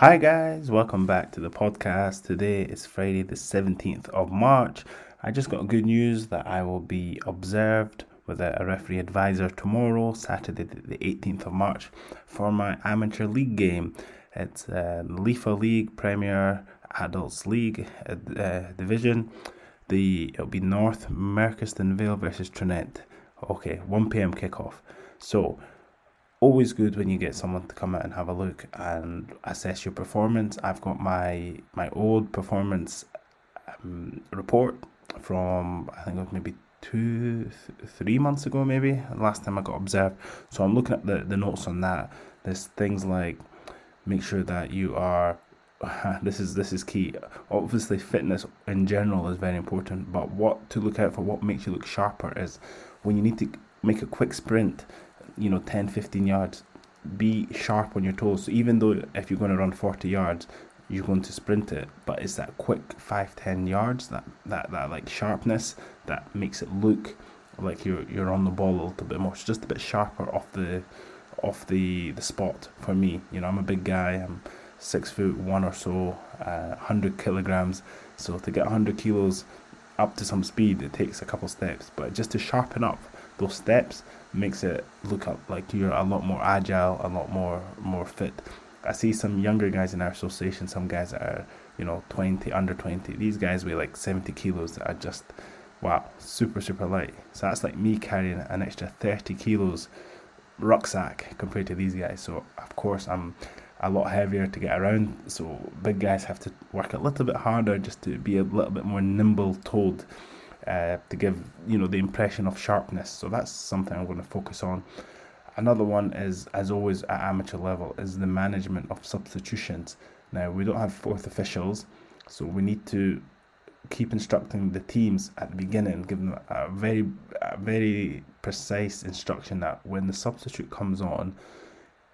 Hi, guys, welcome back to the podcast. Today is Friday, the 17th of March. I just got good news that I will be observed with a referee advisor tomorrow, Saturday, the 18th of March, for my amateur league game. It's uh, LIFA League Premier Adults League uh, uh, division. The it'll be North Merchiston Vale versus Tranent. Okay, 1 p.m. kickoff. So always good when you get someone to come out and have a look and assess your performance. I've got my my old performance um, report from I think it was maybe two th- three months ago maybe last time I got observed. So I'm looking at the the notes on that. There's things like make sure that you are this is this is key. Obviously, fitness in general is very important, but what to look out for, what makes you look sharper, is when you need to make a quick sprint you know 10 15 yards be sharp on your toes. So even though if you're going to run 40 yards you're going to sprint it. But it's that quick 5 10 yards that that that like sharpness that makes it look like you're you're on the ball a little bit more. It's just a bit sharper off the off the the spot for me. You know i'm a big guy. I'm six foot one or so uh, 100 kilograms. So to get 100 kilos up to some speed it takes a couple steps. But just to sharpen up those steps makes it look like you're a lot more agile, a lot more more fit. I see some younger guys in our association, some guys that are you know 20, under 20. These guys weigh like 70 kilos that are just wow, super super light. So that's like me carrying an extra 30 kilos rucksack compared to these guys. So of course I'm a lot heavier to get around. So big guys have to work a little bit harder just to be a little bit more nimble toed uh, to give you know the impression of sharpness. So that's something I'm going to focus on. Another one is, as always, at amateur level, is the management of substitutions. Now we don't have fourth officials, so we need to keep instructing the teams at the beginning, give them a very, a very precise instruction that when the substitute comes on,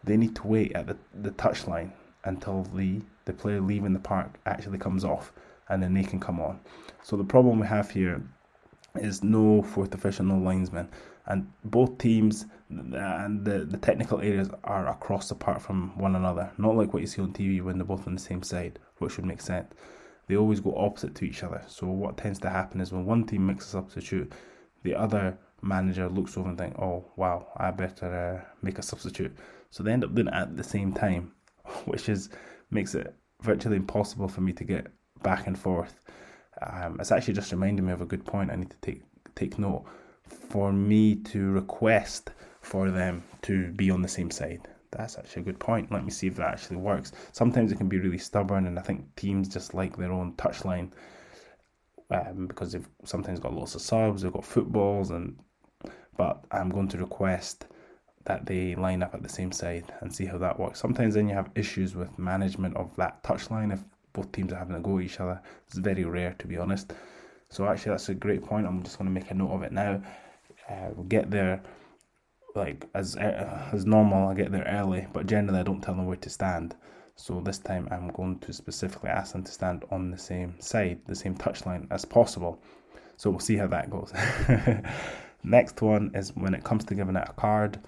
they need to wait at the, the touchline until the, the player leaving the park actually comes off and then they can come on. So the problem we have here is no fourth official, no linesman, and both teams and the, the technical areas are across apart from one another. Not like what you see on TV when they're both on the same side, which would make sense. They always go opposite to each other. So what tends to happen is when one team makes a substitute, the other manager looks over and think, "Oh wow, I better uh, make a substitute." So they end up doing it at the same time, which is makes it virtually impossible for me to get back and forth um, it's actually just reminding me of a good point I need to take take note for me to request for them to be on the same side. That's actually a good point. Let me see if that actually works. Sometimes it can be really stubborn, and I think teams just like their own touchline um, because they've sometimes got lots of subs, they've got footballs, and but I'm going to request that they line up at the same side and see how that works. Sometimes then you have issues with management of that touchline if both teams are having a go at each other. It's very rare, to be honest. So actually, that's a great point. I'm just going to make a note of it now. Uh, we'll get there like as uh, as normal. I get there early, but generally I don't tell them where to stand. So this time I'm going to specifically ask them to stand on the same side, the same touchline as possible. So we'll see how that goes. Next one is when it comes to giving out a card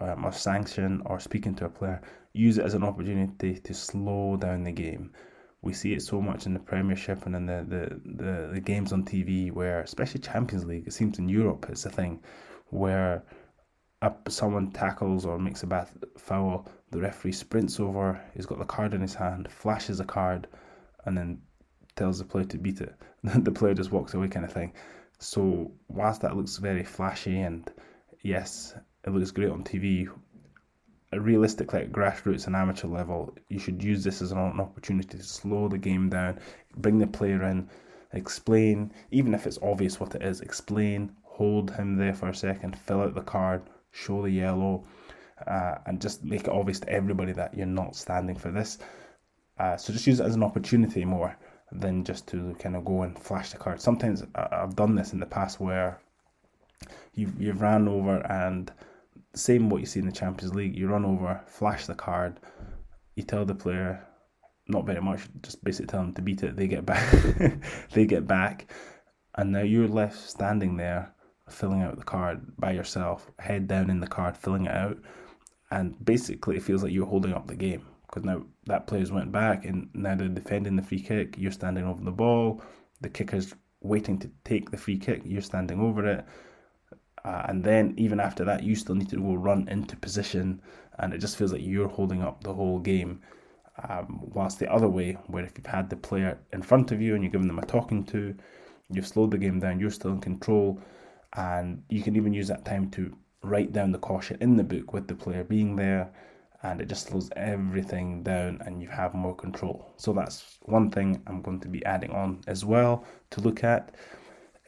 um, or sanction or speaking to a player, use it as an opportunity to slow down the game we see it so much in the Premiership and in the, the, the, the games on TV where, especially Champions League, it seems in Europe it's a thing where a, someone tackles or makes a bad foul, the referee sprints over, he's got the card in his hand, flashes a card, and then tells the player to beat it. the player just walks away, kind of thing. So, whilst that looks very flashy and yes, it looks great on TV, realistically at grassroots and amateur level, you should use this as an opportunity to slow the game down, bring the player in, explain, even if it's obvious what it is, explain, hold him there for a second, fill out the card, show the yellow, uh, and just make it obvious to everybody that you're not standing for this. Uh, so just use it as an opportunity more than just to kind of go and flash the card. Sometimes I've done this in the past where you've, you've ran over and same what you see in the Champions League. You run over, flash the card, you tell the player not very much, just basically tell them to beat it. They get back, they get back, and now you're left standing there filling out the card by yourself, head down in the card, filling it out, and basically it feels like you're holding up the game because now that player's went back and now they're defending the free kick. You're standing over the ball. The kicker's waiting to take the free kick. You're standing over it. Uh, and then even after that, you still need to go run into position, and it just feels like you're holding up the whole game. Um, whilst the other way, where if you've had the player in front of you and you're giving them a talking to, you've slowed the game down, you're still in control, and you can even use that time to write down the caution in the book with the player being there, and it just slows everything down and you have more control. So that's one thing I'm going to be adding on as well to look at.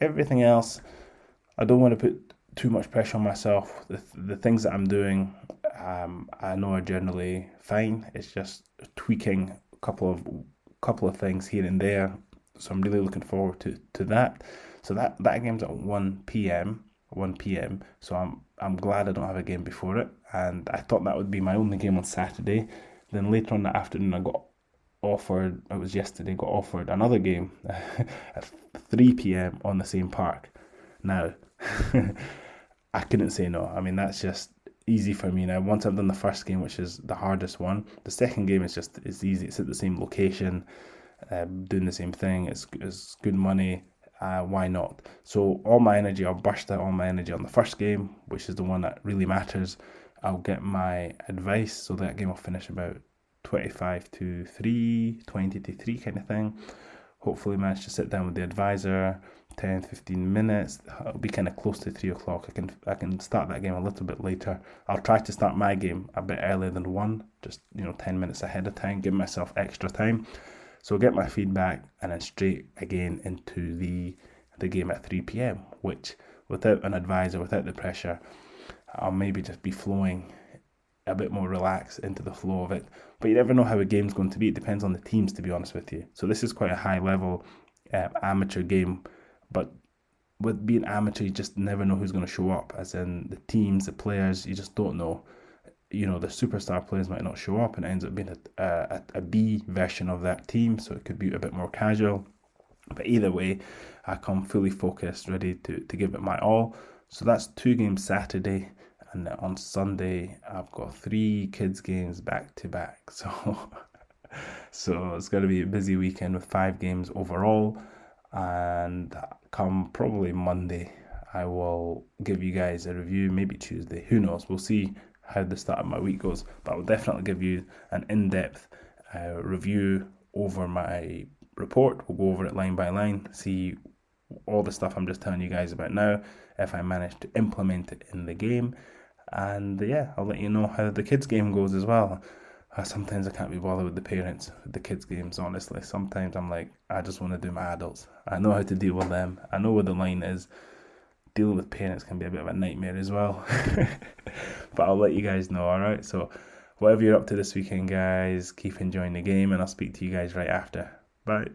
Everything else, I don't want to put too much pressure on myself. The, the things that I'm doing, um, I know are generally fine. It's just tweaking a couple of couple of things here and there. So I'm really looking forward to, to that. So that that game's at one p.m. one p.m. So I'm I'm glad I don't have a game before it. And I thought that would be my only game on Saturday. Then later on that afternoon, I got offered. It was yesterday. Got offered another game at three p.m. on the same park. Now, I couldn't say no. I mean, that's just easy for me now. Once I've done the first game, which is the hardest one, the second game is just it's easy. It's at the same location, um, doing the same thing. It's it's good money. Uh, why not? So all my energy, I'll burst out all my energy on the first game, which is the one that really matters. I'll get my advice, so that game will finish about 25 to 3, 20 to 3 kind of thing. Hopefully manage to sit down with the advisor, 10, 15 minutes. It'll be kind of close to three o'clock. I can I can start that game a little bit later. I'll try to start my game a bit earlier than one, just you know, 10 minutes ahead of time, give myself extra time. So get my feedback and then straight again into the the game at 3 p.m. Which without an advisor, without the pressure, I'll maybe just be flowing a bit more relaxed into the flow of it. But you never know how a game's going to be. It depends on the teams, to be honest with you. So this is quite a high level uh, amateur game but with being amateur, you just never know who's going to show up. As in the teams, the players, you just don't know. You know, the superstar players might not show up, and it ends up being a, a, a B version of that team, so it could be a bit more casual. But either way, I come fully focused, ready to, to give it my all. So that's two games Saturday, and then on Sunday I've got three kids games back to back. So, so it's going to be a busy weekend with five games overall and come probably Monday, I will give you guys a review, maybe Tuesday, who knows? We'll see how the start of my week goes, but I'll definitely give you an in depth uh, review over my report. We'll go over it line by line, see all the stuff I'm just telling you guys about now, if I manage to implement it in the game. And yeah, I'll let you know how the kids' game goes as well. Uh, sometimes I can't be bothered with the parents, with the kids' games, honestly. Sometimes I'm like, I just want to do my adults. I know how to deal with them. I know where the line is. Dealing with parents can be a bit of a nightmare as well. but I'll let you guys know, alright? So, whatever you're up to this weekend, guys, keep enjoying the game, and I'll speak to you guys right after. Bye.